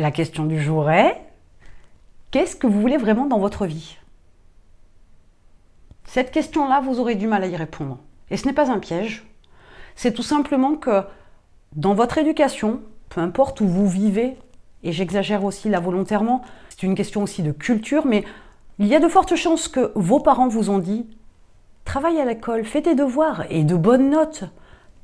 La question du jour est qu'est-ce que vous voulez vraiment dans votre vie? Cette question-là, vous aurez du mal à y répondre. Et ce n'est pas un piège. C'est tout simplement que dans votre éducation, peu importe où vous vivez, et j'exagère aussi là volontairement, c'est une question aussi de culture, mais il y a de fortes chances que vos parents vous ont dit travaille à l'école, fais tes devoirs et de bonnes notes,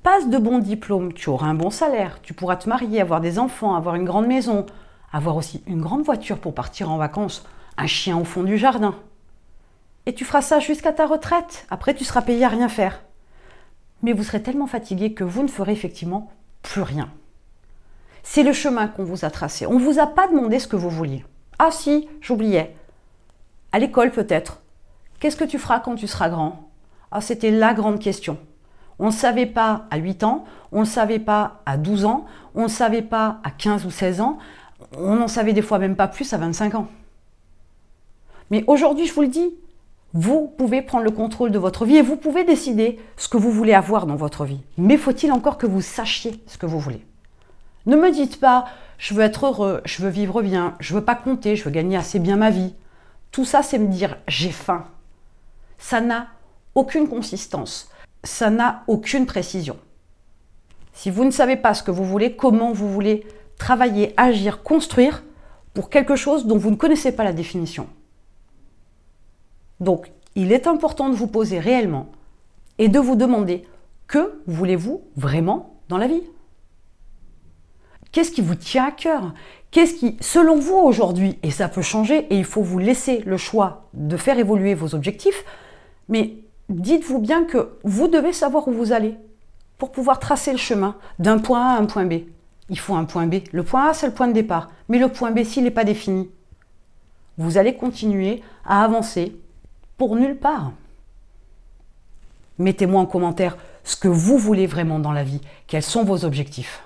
passe de bons diplômes, tu auras un bon salaire, tu pourras te marier, avoir des enfants, avoir une grande maison, avoir aussi une grande voiture pour partir en vacances, un chien au fond du jardin. Et tu feras ça jusqu'à ta retraite. Après, tu seras payé à rien faire. Mais vous serez tellement fatigué que vous ne ferez effectivement plus rien. C'est le chemin qu'on vous a tracé. On ne vous a pas demandé ce que vous vouliez. Ah si, j'oubliais. À l'école peut-être. Qu'est-ce que tu feras quand tu seras grand? Ah, c'était la grande question. On ne savait pas à 8 ans, on ne savait pas à 12 ans, on ne savait pas à 15 ou 16 ans, on n'en savait des fois même pas plus à 25 ans. Mais aujourd'hui, je vous le dis, vous pouvez prendre le contrôle de votre vie et vous pouvez décider ce que vous voulez avoir dans votre vie. Mais faut-il encore que vous sachiez ce que vous voulez? Ne me dites pas je veux être heureux, je veux vivre bien, je veux pas compter, je veux gagner assez bien ma vie. Tout ça, c'est me dire j'ai faim. Ça n'a aucune consistance, ça n'a aucune précision. Si vous ne savez pas ce que vous voulez, comment vous voulez travailler, agir, construire pour quelque chose dont vous ne connaissez pas la définition. Donc, il est important de vous poser réellement et de vous demander que voulez-vous vraiment dans la vie? Qu'est-ce qui vous tient à cœur? Qu'est-ce qui, selon vous aujourd'hui, et ça peut changer, et il faut vous laisser le choix de faire évoluer vos objectifs, mais dites-vous bien que vous devez savoir où vous allez pour pouvoir tracer le chemin d'un point A à un point B. Il faut un point B. Le point A, c'est le point de départ. Mais le point B, s'il n'est pas défini, vous allez continuer à avancer pour nulle part. Mettez-moi en commentaire ce que vous voulez vraiment dans la vie. Quels sont vos objectifs?